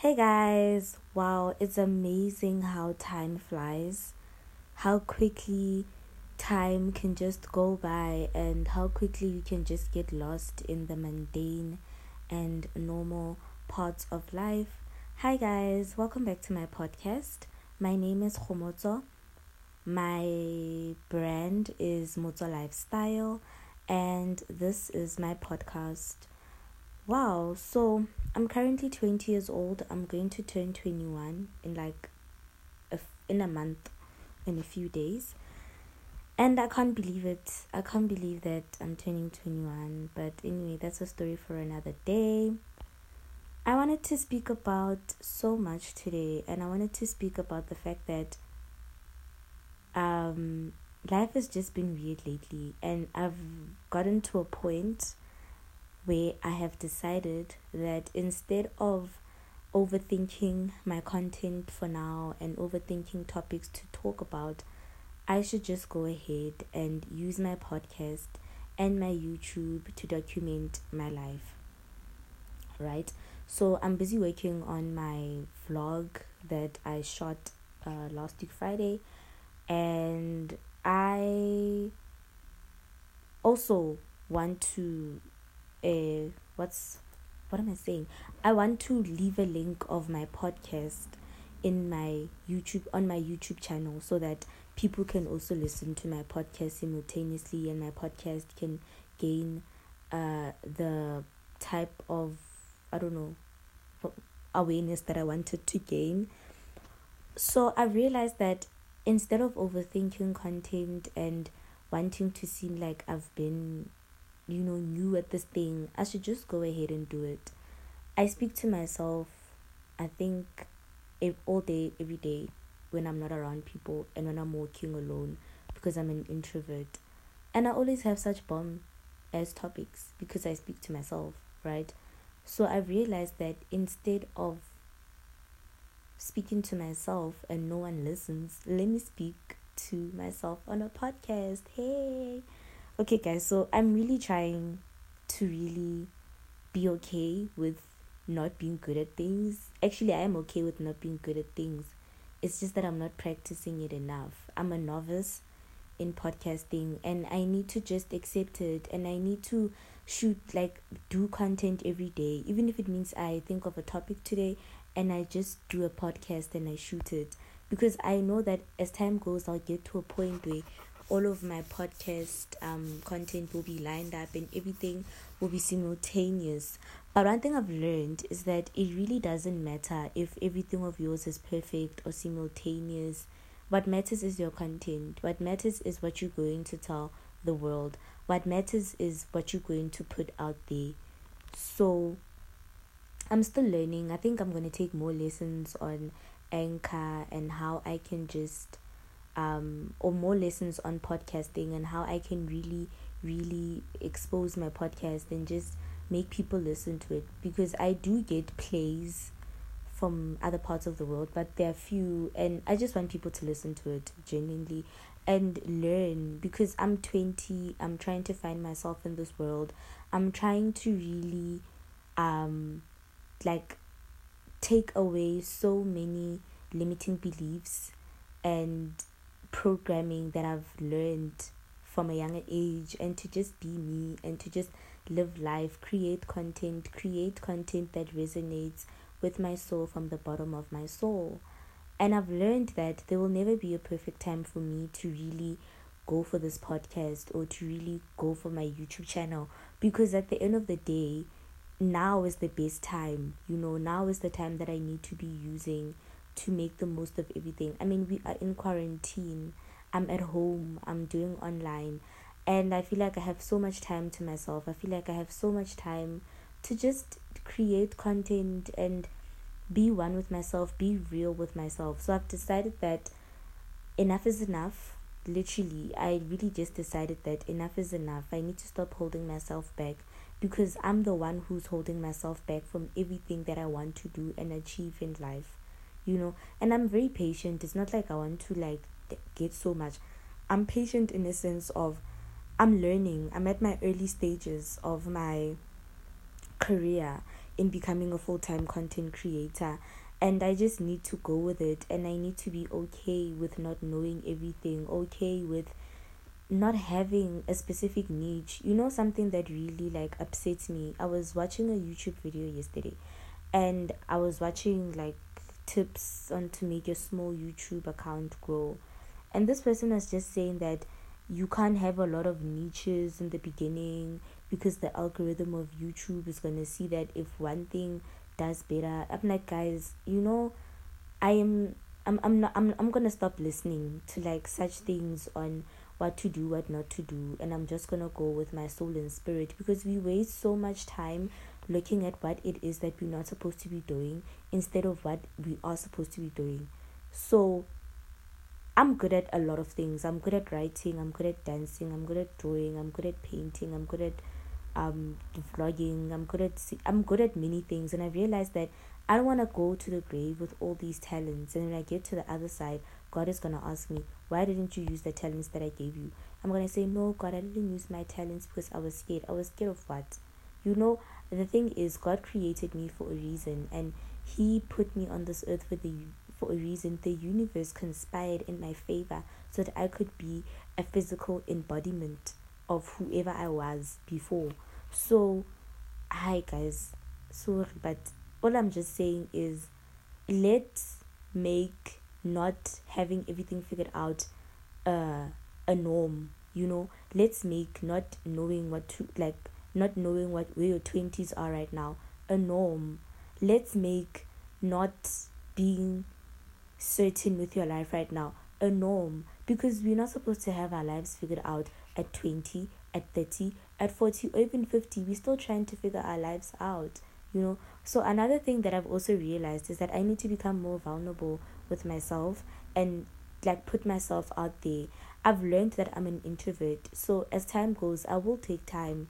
Hey guys, wow, it's amazing how time flies, how quickly time can just go by, and how quickly you can just get lost in the mundane and normal parts of life. Hi guys, welcome back to my podcast. My name is Homoto. My brand is Moto Lifestyle, and this is my podcast. Wow, so I'm currently 20 years old. I'm going to turn 21 in like a, in a month, in a few days. And I can't believe it. I can't believe that I'm turning 21. But anyway, that's a story for another day. I wanted to speak about so much today, and I wanted to speak about the fact that um, life has just been weird lately, and I've gotten to a point where I have decided that instead of overthinking my content for now and overthinking topics to talk about, I should just go ahead and use my podcast and my YouTube to document my life. Right? So I'm busy working on my vlog that I shot uh, last week Friday and I also want to uh, what's what am I saying? I want to leave a link of my podcast in my YouTube on my YouTube channel so that people can also listen to my podcast simultaneously and my podcast can gain uh the type of I don't know awareness that I wanted to gain. So I realized that instead of overthinking content and wanting to seem like I've been you know, new at this thing, I should just go ahead and do it. I speak to myself, I think, all day, every day, when I'm not around people and when I'm walking alone because I'm an introvert. And I always have such bomb as topics because I speak to myself, right? So I realized that instead of speaking to myself and no one listens, let me speak to myself on a podcast. Hey okay guys so i'm really trying to really be okay with not being good at things. Actually i am okay with not being good at things. It's just that i'm not practicing it enough. I'm a novice in podcasting and i need to just accept it and i need to shoot like do content every day. Even if it means i think of a topic today and i just do a podcast and i shoot it. Because i know that as time goes i'll get to a point where all of my podcast um content will be lined up and everything will be simultaneous. But one thing I've learned is that it really doesn't matter if everything of yours is perfect or simultaneous. What matters is your content. What matters is what you're going to tell the world. What matters is what you're going to put out there. So I'm still learning. I think I'm going to take more lessons on Anchor and how I can just um, or more lessons on podcasting and how I can really, really expose my podcast and just make people listen to it because I do get plays from other parts of the world, but there are few, and I just want people to listen to it genuinely and learn because I'm 20, I'm trying to find myself in this world. I'm trying to really, um, like, take away so many limiting beliefs and programming that I've learned from a younger age and to just be me and to just live life, create content, create content that resonates with my soul from the bottom of my soul. And I've learned that there will never be a perfect time for me to really go for this podcast or to really go for my YouTube channel because at the end of the day, now is the best time. You know, now is the time that I need to be using to make the most of everything. I mean, we are in quarantine. I'm at home. I'm doing online. And I feel like I have so much time to myself. I feel like I have so much time to just create content and be one with myself, be real with myself. So I've decided that enough is enough. Literally, I really just decided that enough is enough. I need to stop holding myself back because I'm the one who's holding myself back from everything that I want to do and achieve in life you know. And i'm very patient. It's not like i want to like get so much. I'm patient in the sense of i'm learning. I'm at my early stages of my career in becoming a full time content creator. And I just need to go with it, and I need to be okay with not knowing everything, okay with not having a specific niche. You know, something that really like upsets me. I was watching a YouTube video yesterday, and I was watching like tips on to make your small YouTube account grow. And this person was just saying that you can't have a lot of niches in the beginning because the algorithm of YouTube is going to see that if one thing does better. I'm like, guys, you know, I am I'm I'm not I'm I'm gonna stop listening to like such things on what to do, what not to do, and I'm just gonna go with my soul and spirit because we waste so much time looking at what it is that we're not supposed to be doing instead of what we are supposed to be doing. So I'm good at a lot of things. I'm good at writing, I'm good at dancing, I'm good at drawing, I'm good at painting, I'm good at um vlogging i'm good at i'm good at many things. And i realized that i don't want to go to the grave with all these talents. And when i get to the other side god is going to ask me why didn't you use the talents that i gave you? I'm going to say no god i didn't use my talents because i was scared. I was scared of what? You know the thing is god created me for a reason and he put me on this earth for the for a reason. The universe conspired in my favor so that i could be a physical embodiment of whoever i was before. So, hi guys, sorry, but all I'm just saying is let's make not having everything figured out uh, a norm. You know, let's make not knowing what to like, not knowing what where your twenties are right now a norm. Let's make not being certain with your life right now a norm because we're not supposed to have our lives figured out at 20 at 30 at 40 or even 50 we're still trying to figure our lives out you know? So another thing that i've also realized is that i need to become more vulnerable with myself and like put myself out there. I've learned that i'm an introvert so as time goes i will take time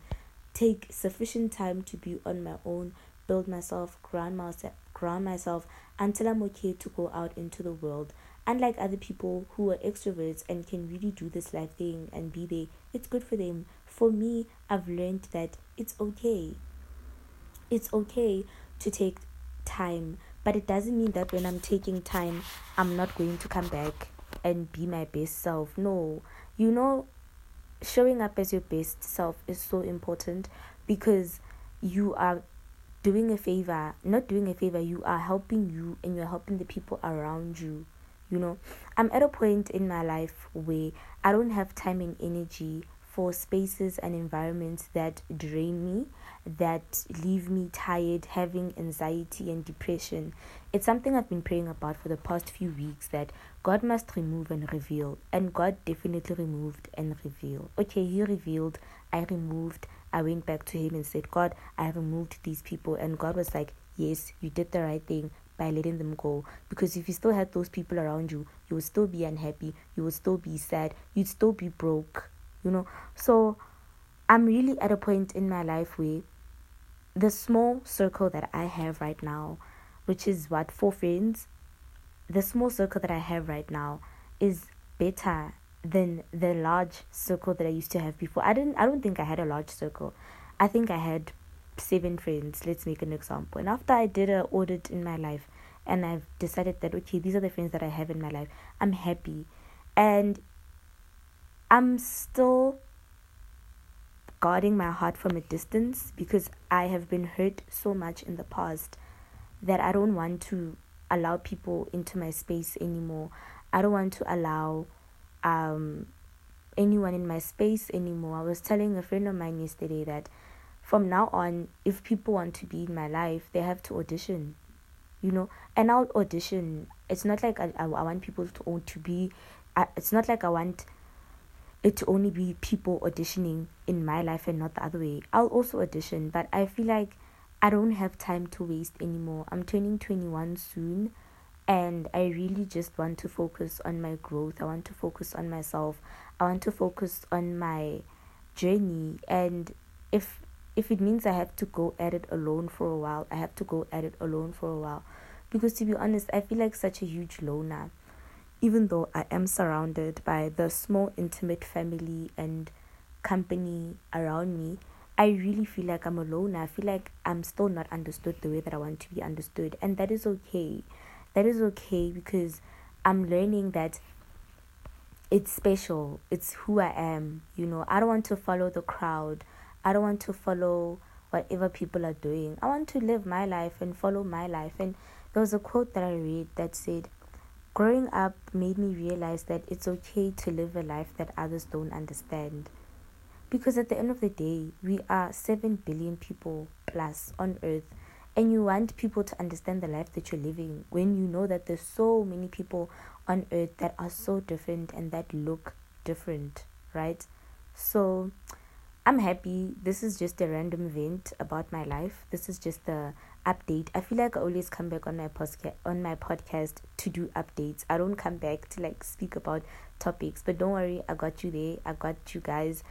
take sufficient time to be on my own build myself ground myself ground myself until i'm okay to go out into the world. Unlike other people who are extroverts and can really do this life thing and be there it's good for them. For me i've learned that it's okay. It's okay to take time but it doesn't mean that when i'm taking time i'm not going to come back and be my best self. No. You know showing up as your best self is so important because you are doing a favor not doing a favor you are helping you and you're helping the people around you you know. I'm at a point in my life where i don't have time and energy for spaces and environments that drain me that leave me tired having anxiety and depression. It's something i've been praying about for the past few weeks that god must remove and reveal and god definitely removed and revealed. Okay he revealed i removed. I went back to him and said god i removed these people. And god was like yes you did the right thing by letting them go. Because if you still had those people around you, you would still be unhappy, you would still be sad, you'd still be broke, you know. So I'm really at a point in my life where the small circle that I have right now, which is what, four friends, the small circle that I have right now is better than the large circle that I used to have before. I didn't I don't think I had a large circle. I think I had seven friends let's make an example and after i did an audit in my life and i've decided that okay these are the friends that i have in my life i'm happy and i'm still guarding my heart from a distance because i have been hurt so much in the past that i don't want to allow people into my space anymore i don't want to allow um anyone in my space anymore i was telling a friend of mine yesterday that from now on, if people want to be in my life, they have to audition, you know. And I'll audition. It's not like I, I, I want people to to be. I, it's not like I want it to only be people auditioning in my life and not the other way. I'll also audition, but I feel like I don't have time to waste anymore. I'm turning 21 soon and I really just want to focus on my growth. I want to focus on myself. I want to focus on my journey and if if it means I have to go at it alone for a while, I have to go at it alone for a while. Because to be honest, I feel like such a huge loner. Even though I am surrounded by the small, intimate family and company around me, I really feel like I'm alone. I feel like I'm still not understood the way that I want to be understood. And that is okay. That is okay because I'm learning that it's special. It's who I am. You know, I don't want to follow the crowd. I don't want to follow whatever people are doing. I want to live my life and follow my life. And there was a quote that I read that said, Growing up made me realize that it's okay to live a life that others don't understand. Because at the end of the day, we are 7 billion people plus on earth, and you want people to understand the life that you're living when you know that there's so many people on earth that are so different and that look different, right? So, I'm happy. This is just a random event about my life. This is just a update. I feel like I always come back on my podcast on my podcast to do updates. I don't come back to like speak about topics, but don't worry, I got you there. I got you guys.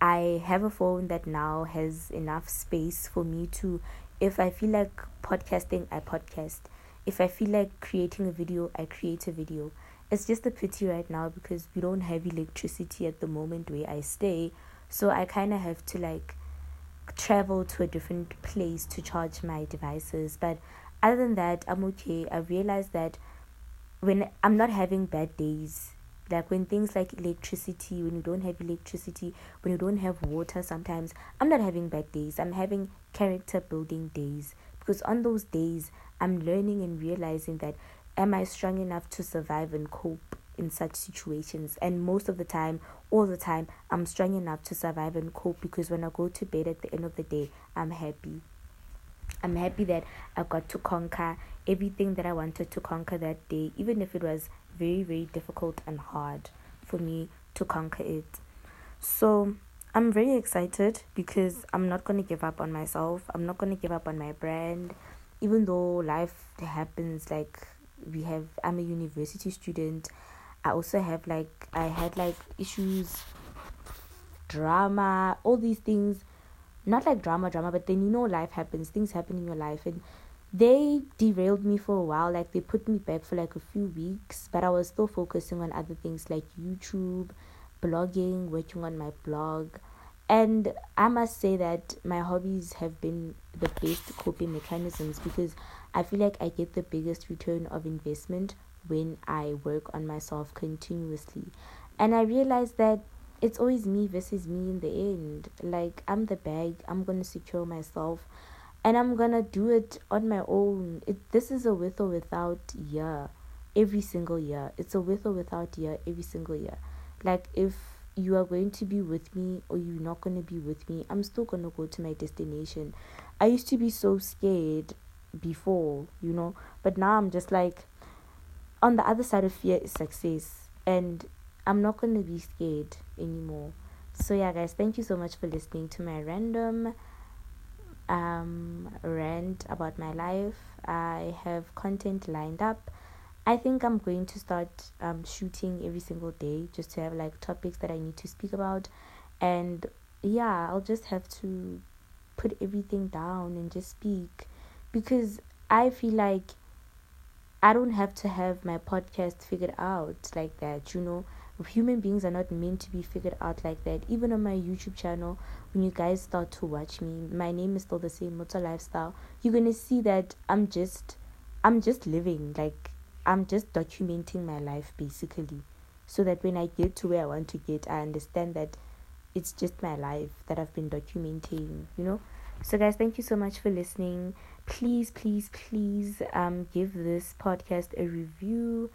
I have a phone that now has enough space for me to, if I feel like podcasting, I podcast. If I feel like creating a video, I create a video. It's just a pity right now because we don't have electricity at the moment where I stay. So I kind of have to like travel to a different place to charge my devices. But other than that, I'm okay. I realized that when I'm not having bad days, like when things like electricity when you don't have electricity when you don't have water sometimes i'm not having bad days i'm having character building days because on those days i'm learning and realizing that am i strong enough to survive and cope in such situations and most of the time all the time i'm strong enough to survive and cope because when i go to bed at the end of the day i'm happy i'm happy that i got to conquer everything that i wanted to conquer that day even if it was very, very difficult and hard for me to conquer it. So I'm very excited because I'm not going to give up on myself. I'm not going to give up on my brand. Even though life happens, like we have, I'm a university student. I also have like, I had like issues, drama, all these things. Not like drama, drama, but then you know life happens, things happen in your life, and they derailed me for a while. Like they put me back for like a few weeks but i was still focusing on other things like youtube blogging working on my blog. And i must say that my hobbies have been the best coping mechanisms because i feel like i get the biggest return of investment when i work on myself continuously and i realized that it's always me versus me in the end like i'm the bag i'm going to secure myself and I'm gonna do it on my own. It this is a with or without year, every single year. It's a with or without year every single year. Like if you are going to be with me or you're not gonna be with me, I'm still gonna go to my destination. I used to be so scared before, you know, but now I'm just like on the other side of fear is success and I'm not gonna be scared anymore. So yeah guys, thank you so much for listening to my random um, rant about my life. I have content lined up. I think I'm going to start um, shooting every single day just to have like topics that I need to speak about. And yeah, I'll just have to put everything down and just speak because I feel like I don't have to have my podcast figured out like that, you know human beings are not meant to be figured out like that. Even on my YouTube channel, when you guys start to watch me, my name is still the same, Moto Lifestyle. You're gonna see that I'm just, I'm just living. Like I'm just documenting my life basically, so that when I get to where I want to get, I understand that it's just my life that I've been documenting. You know. So guys, thank you so much for listening. Please, please, please, um, give this podcast a review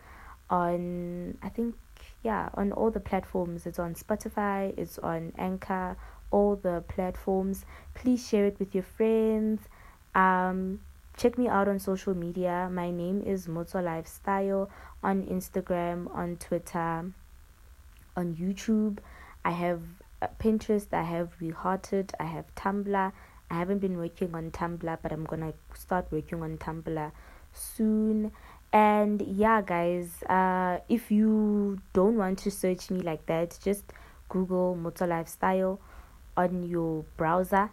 on I think yeah, on all the platforms. It's on Spotify, it's on Anchor, all the platforms. Please share it with your friends. Um, check me out on social media. My name is Moto Lifestyle on Instagram, on Twitter, on YouTube. I have uh, Pinterest, I have We Heart It, I have Tumblr. I haven't been working on Tumblr, but I'm gonna start working on Tumblr soon. And yeah guys uh if you don't want to search me like that just google Moto lifestyle on your browser.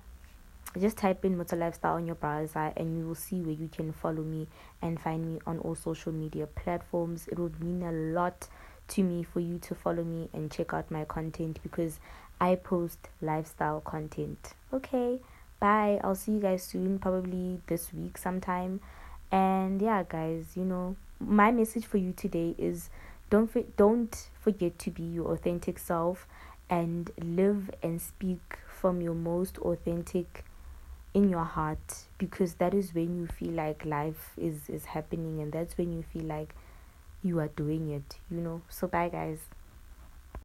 Just type in Moto lifestyle on your browser and you will see where you can follow me and find me on all social media platforms. It would mean a lot to me for you to follow me and check out my content because I post lifestyle content. Okay, bye. I'll see you guys soon, probably this week sometime. And yeah, guys, you know, my message for you today is don't don't forget to be your authentic self and live and speak from your most authentic in your heart because that is when you feel like life is is happening and that's when you feel like you are doing it you know so bye guys